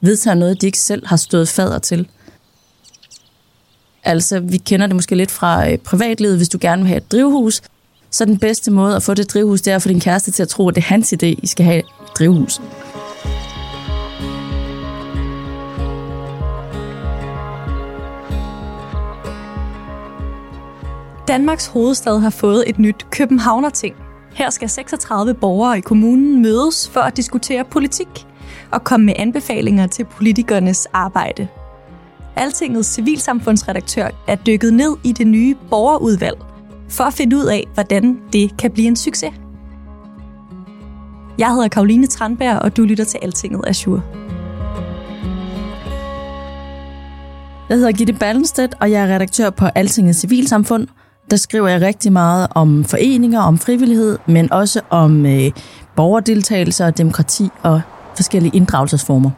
vedtager noget, de ikke selv har stået fader til. Altså, vi kender det måske lidt fra øh, privatlivet. Hvis du gerne vil have et drivhus, så den bedste måde at få det drivhus, det er at få din kæreste til at tro, at det er hans idé, I skal have et drivhus. Danmarks hovedstad har fået et nyt Københavner-ting. Her skal 36 borgere i kommunen mødes for at diskutere politik og komme med anbefalinger til politikernes arbejde. Altingets civilsamfundsredaktør er dykket ned i det nye borgerudvalg for at finde ud af, hvordan det kan blive en succes. Jeg hedder Karoline Tranberg, og du lytter til Altinget Azure. Jeg hedder Gitte Ballenstedt, og jeg er redaktør på Altinget Civilsamfund. Der skriver jeg rigtig meget om foreninger, om frivillighed, men også om øh, borgerdeltagelse og demokrati og forskellige inddragelsesformer.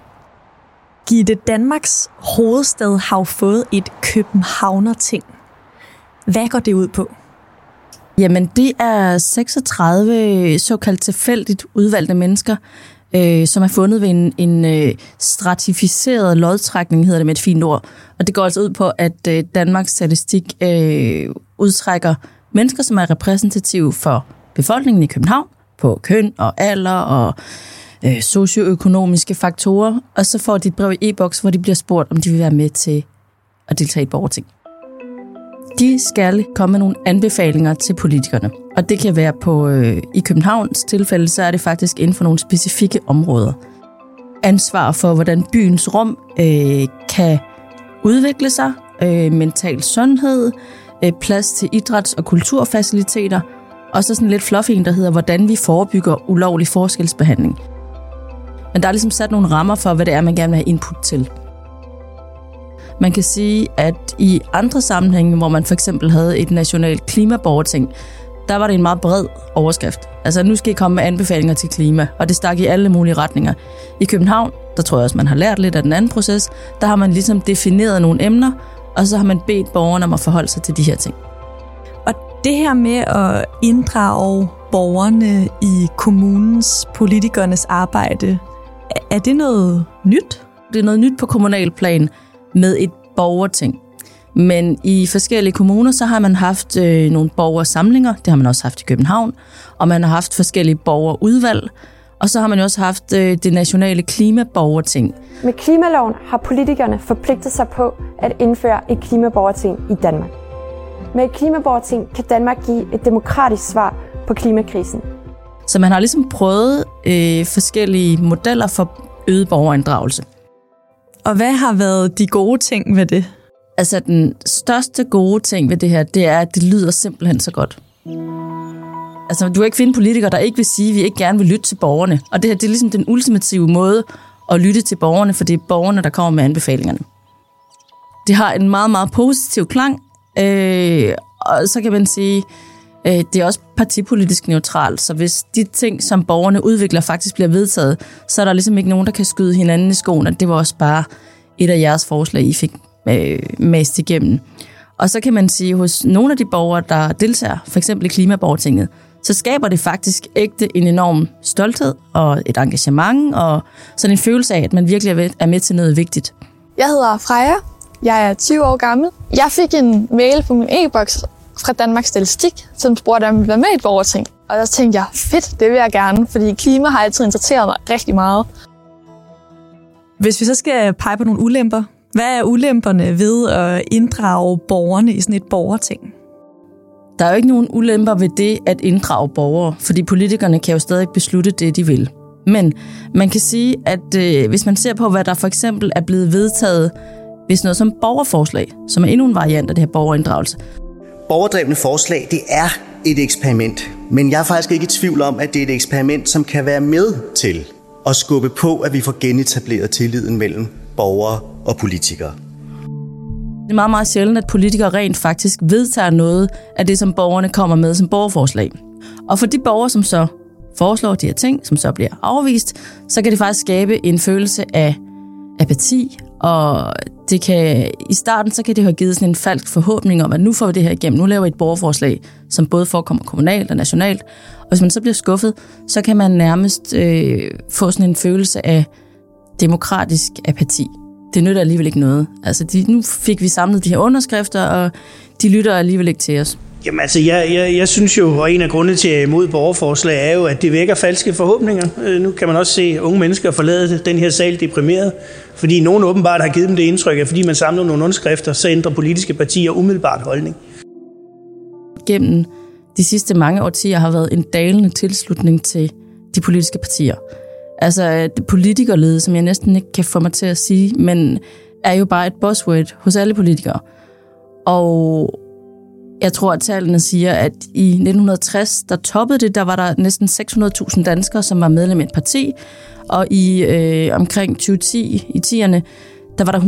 Gitte, Danmarks hovedstad har fået et Københavner-ting. Hvad går det ud på? Jamen, det er 36 såkaldt tilfældigt udvalgte mennesker, øh, som er fundet ved en, en øh, stratificeret lodtrækning, hedder det med et fint ord. Og det går altså ud på, at øh, Danmarks statistik øh, udtrækker mennesker, som er repræsentative for befolkningen i København, på køn og alder og øh, socioøkonomiske faktorer, og så får de et brev i e-boks, hvor de bliver spurgt, om de vil være med til at deltage i et borgerting. De skal komme med nogle anbefalinger til politikerne. Og det kan være på, øh, i Københavns tilfælde, så er det faktisk inden for nogle specifikke områder. Ansvar for, hvordan byens rum øh, kan udvikle sig, øh, mental sundhed, øh, plads til idræts- og kulturfaciliteter, og så sådan lidt fluffy en, der hedder, hvordan vi forebygger ulovlig forskelsbehandling. Men der er ligesom sat nogle rammer for, hvad det er, man gerne vil have input til. Man kan sige, at i andre sammenhænge, hvor man for eksempel havde et nationalt klimaborgerting, der var det en meget bred overskrift. Altså, nu skal I komme med anbefalinger til klima, og det stak i alle mulige retninger. I København, der tror jeg også, man har lært lidt af den anden proces, der har man ligesom defineret nogle emner, og så har man bedt borgerne om at forholde sig til de her ting. Og det her med at inddrage borgerne i kommunens, politikernes arbejde, er det noget nyt? Det er noget nyt på kommunal plan med et borgerting. Men i forskellige kommuner, så har man haft øh, nogle borgersamlinger, det har man også haft i København, og man har haft forskellige borgerudvalg, og så har man jo også haft øh, det nationale klimaborgerting. Med klimaloven har politikerne forpligtet sig på at indføre et klimaborgerting i Danmark. Med et klimaborgerting kan Danmark give et demokratisk svar på klimakrisen. Så man har ligesom prøvet øh, forskellige modeller for øget borgerinddragelse. Og hvad har været de gode ting ved det? Altså den største gode ting ved det her, det er, at det lyder simpelthen så godt. Altså du kan ikke finde politikere, der ikke vil sige, at vi ikke gerne vil lytte til borgerne. Og det her, det er ligesom den ultimative måde at lytte til borgerne, for det er borgerne, der kommer med anbefalingerne. Det har en meget, meget positiv klang, øh, og så kan man sige, øh, Øh, det er også partipolitisk neutralt, så hvis de ting, som borgerne udvikler, faktisk bliver vedtaget, så er der ligesom ikke nogen, der kan skyde hinanden i skoene. Det var også bare et af jeres forslag, I fik øh, mast igennem. Og så kan man sige, hos nogle af de borgere, der deltager, for eksempel i Klimaborgertinget, så skaber det faktisk ægte en enorm stolthed og et engagement og sådan en følelse af, at man virkelig er med til noget vigtigt. Jeg hedder Freja. Jeg er 20 år gammel. Jeg fik en mail på min e-boks fra Danmarks Statistik, som spurgte, om jeg ville være med i et borgerting. Og der tænkte jeg, fedt, det vil jeg gerne, fordi klima har altid interesseret mig rigtig meget. Hvis vi så skal pege på nogle ulemper, hvad er ulemperne ved at inddrage borgerne i sådan et borgerting? Der er jo ikke nogen ulemper ved det at inddrage borgere, fordi politikerne kan jo stadig beslutte det, de vil. Men man kan sige, at øh, hvis man ser på, hvad der for eksempel er blevet vedtaget, hvis noget som borgerforslag, som er endnu en variant af det her borgerinddragelse. Borgerdrevne forslag, det er et eksperiment, men jeg er faktisk ikke i tvivl om, at det er et eksperiment, som kan være med til at skubbe på, at vi får genetableret tilliden mellem borgere og politikere. Det er meget, meget sjældent, at politikere rent faktisk vedtager noget af det, som borgerne kommer med som borgerforslag. Og for de borgere, som så foreslår de her ting, som så bliver afvist, så kan det faktisk skabe en følelse af apati, og det kan, i starten så kan det have givet sådan en falsk forhåbning om, at nu får vi det her igennem, nu laver vi et borgerforslag, som både forekommer kommunalt og nationalt, og hvis man så bliver skuffet, så kan man nærmest øh, få sådan en følelse af demokratisk apati. Det nytter alligevel ikke noget. Altså, de, nu fik vi samlet de her underskrifter, og de lytter alligevel ikke til os. Jamen altså, jeg, jeg, jeg synes jo, og en af grundene til, at jeg er imod borgerforslag, er jo, at det vækker falske forhåbninger. Øh, nu kan man også se unge mennesker forlade den her sal deprimeret, fordi nogen åbenbart har givet dem det indtryk, at fordi man samler nogle underskrifter, så ændrer politiske partier umiddelbart holdning. Gennem de sidste mange årtier har været en dalende tilslutning til de politiske partier. Altså det politikerlede, som jeg næsten ikke kan få mig til at sige, men er jo bare et buzzword hos alle politikere. Og jeg tror, at tallene siger, at i 1960, der toppede det, der var der næsten 600.000 danskere, som var medlem af et parti, og i øh, omkring 2010, i 10'erne, der var der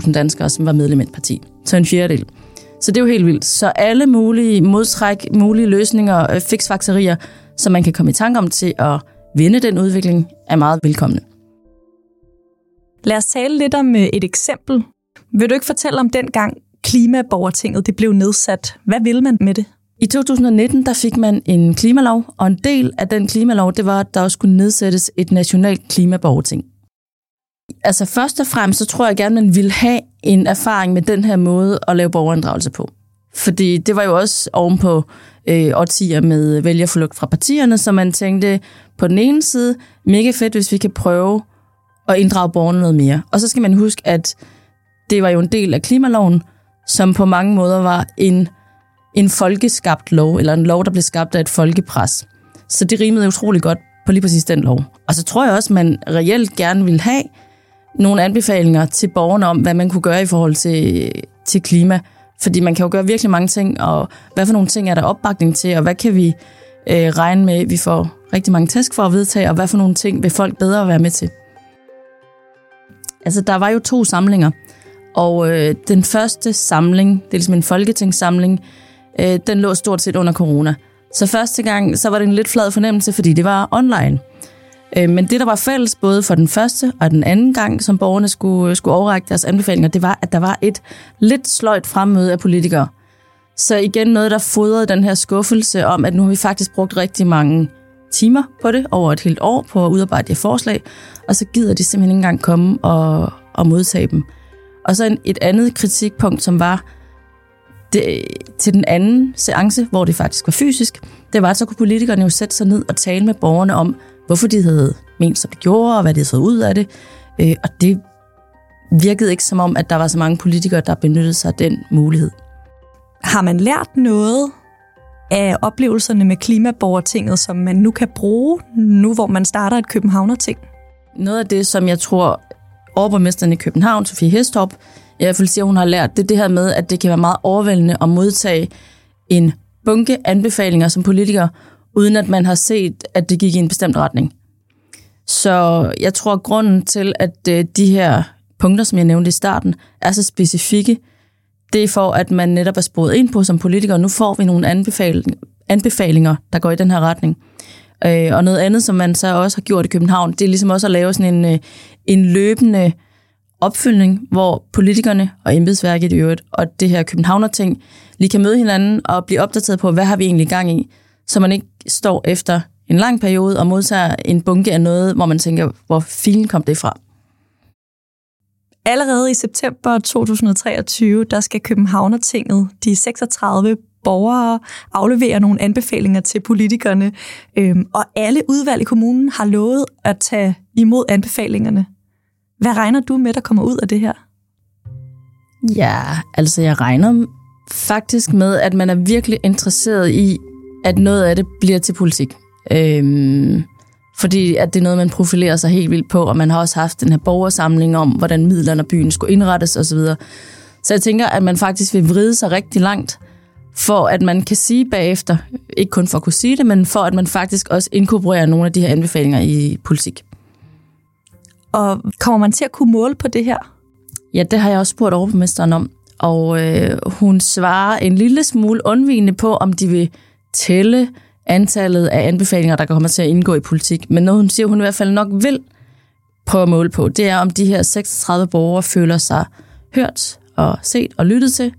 150.000 danskere, som var medlem af et parti. Så en fjerdedel. Så det er jo helt vildt. Så alle mulige modtræk, mulige løsninger, øh, fiksfakserier, som man kan komme i tanke om til at vende den udvikling, er meget velkomne. Lad os tale lidt om øh, et eksempel. Vil du ikke fortælle om den gang, klimaborgertinget det blev nedsat. Hvad vil man med det? I 2019 der fik man en klimalov, og en del af den klimalov, det var, at der også skulle nedsættes et nationalt klimaborgerting. Altså først og fremmest, så tror jeg gerne, man ville have en erfaring med den her måde at lave borgerinddragelse på. Fordi det var jo også ovenpå øh, årtier med vælgerforlugt fra partierne, så man tænkte på den ene side, mega fedt, hvis vi kan prøve at inddrage borgerne noget mere. Og så skal man huske, at det var jo en del af klimaloven, som på mange måder var en, en folkeskabt lov, eller en lov, der blev skabt af et folkepres. Så det rimede utrolig godt på lige præcis den lov. Og så tror jeg også, man reelt gerne vil have nogle anbefalinger til borgerne om, hvad man kunne gøre i forhold til, til klima. Fordi man kan jo gøre virkelig mange ting, og hvad for nogle ting er der opbakning til, og hvad kan vi øh, regne med, vi får rigtig mange tæsk for at vedtage, og hvad for nogle ting vil folk bedre være med til. Altså, der var jo to samlinger. Og øh, den første samling, det er ligesom en folketingssamling, øh, den lå stort set under corona. Så første gang, så var det en lidt flad fornemmelse, fordi det var online. Øh, men det, der var fælles både for den første og den anden gang, som borgerne skulle, øh, skulle overrække deres anbefalinger, det var, at der var et lidt sløjt fremmøde af politikere. Så igen noget, der fodrede den her skuffelse om, at nu har vi faktisk brugt rigtig mange timer på det, over et helt år, på at udarbejde det forslag, og så gider de simpelthen ikke engang komme og, og modtage dem. Og så en, et andet kritikpunkt, som var det, til den anden seance, hvor det faktisk var fysisk, det var, at så kunne politikerne jo sætte sig ned og tale med borgerne om, hvorfor de havde ment, som de gjorde, og hvad de havde fået ud af det. Øh, og det virkede ikke som om, at der var så mange politikere, der benyttede sig af den mulighed. Har man lært noget af oplevelserne med klimaborgertinget, som man nu kan bruge, nu hvor man starter et Københavner-ting? Noget af det, som jeg tror overborgmesteren i København, Sofie Hestorp, i hvert fald siger, hun har lært, det er det her med, at det kan være meget overvældende at modtage en bunke anbefalinger som politiker, uden at man har set, at det gik i en bestemt retning. Så jeg tror, at grunden til, at øh, de her punkter, som jeg nævnte i starten, er så specifikke, det er for, at man netop er sporet ind på som politiker, og nu får vi nogle anbefalinger, der går i den her retning. Øh, og noget andet, som man så også har gjort i København, det er ligesom også at lave sådan en, øh, en løbende opfølgning, hvor politikerne og embedsværket i øvrigt, og det her Københavner-ting, lige kan møde hinanden og blive opdateret på, hvad har vi egentlig gang i, så man ikke står efter en lang periode og modtager en bunke af noget, hvor man tænker, hvor filen kom det fra. Allerede i september 2023, der skal Københavnertinget, de 36 borgere afleverer nogle anbefalinger til politikerne, øhm, og alle udvalg i kommunen har lovet at tage imod anbefalingerne. Hvad regner du med, der kommer ud af det her? Ja, altså jeg regner faktisk med, at man er virkelig interesseret i, at noget af det bliver til politik. Øhm, fordi at det er noget, man profilerer sig helt vildt på, og man har også haft den her borgersamling om, hvordan midlerne og byen skulle indrettes osv. Så jeg tænker, at man faktisk vil vride sig rigtig langt for at man kan sige bagefter, ikke kun for at kunne sige det, men for at man faktisk også inkorporerer nogle af de her anbefalinger i politik. Og kommer man til at kunne måle på det her? Ja, det har jeg også spurgt overborgmesteren om, og øh, hun svarer en lille smule undvigende på, om de vil tælle antallet af anbefalinger, der kommer til at indgå i politik. Men noget hun siger, hun i hvert fald nok vil prøve at måle på, det er, om de her 36 borgere føler sig hørt og set og lyttet til,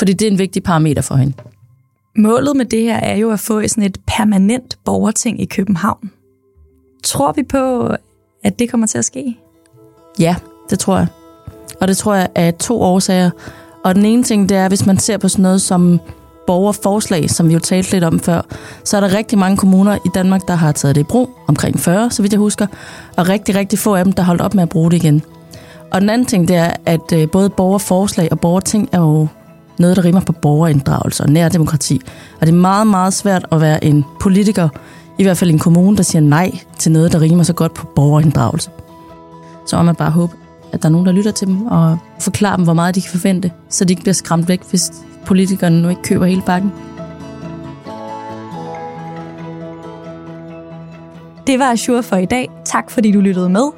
fordi det er en vigtig parameter for hende. Målet med det her er jo at få sådan et permanent borgerting i København. Tror vi på, at det kommer til at ske? Ja, det tror jeg. Og det tror jeg er to årsager. Og den ene ting, det er, hvis man ser på sådan noget som borgerforslag, som vi jo talte lidt om før, så er der rigtig mange kommuner i Danmark, der har taget det i brug, omkring 40, så vidt jeg husker, og rigtig, rigtig få af dem, der holdt op med at bruge det igen. Og den anden ting, det er, at øh, både borgerforslag og borgerting er jo noget, der rimer på borgerinddragelse og nærdemokrati. Og det er meget, meget svært at være en politiker, i hvert fald en kommune, der siger nej til noget, der rimer så godt på borgerinddragelse. Så må man bare håbe, at der er nogen, der lytter til dem og forklarer dem, hvor meget de kan forvente, så de ikke bliver skræmt væk, hvis politikerne nu ikke køber hele bakken. Det var Azure for i dag. Tak fordi du lyttede med.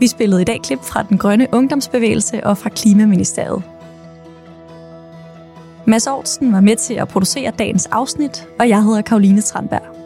Vi spillede i dag klip fra den grønne ungdomsbevægelse og fra Klimaministeriet. Mads Aarhusen var med til at producere dagens afsnit, og jeg hedder Karoline Tranberg.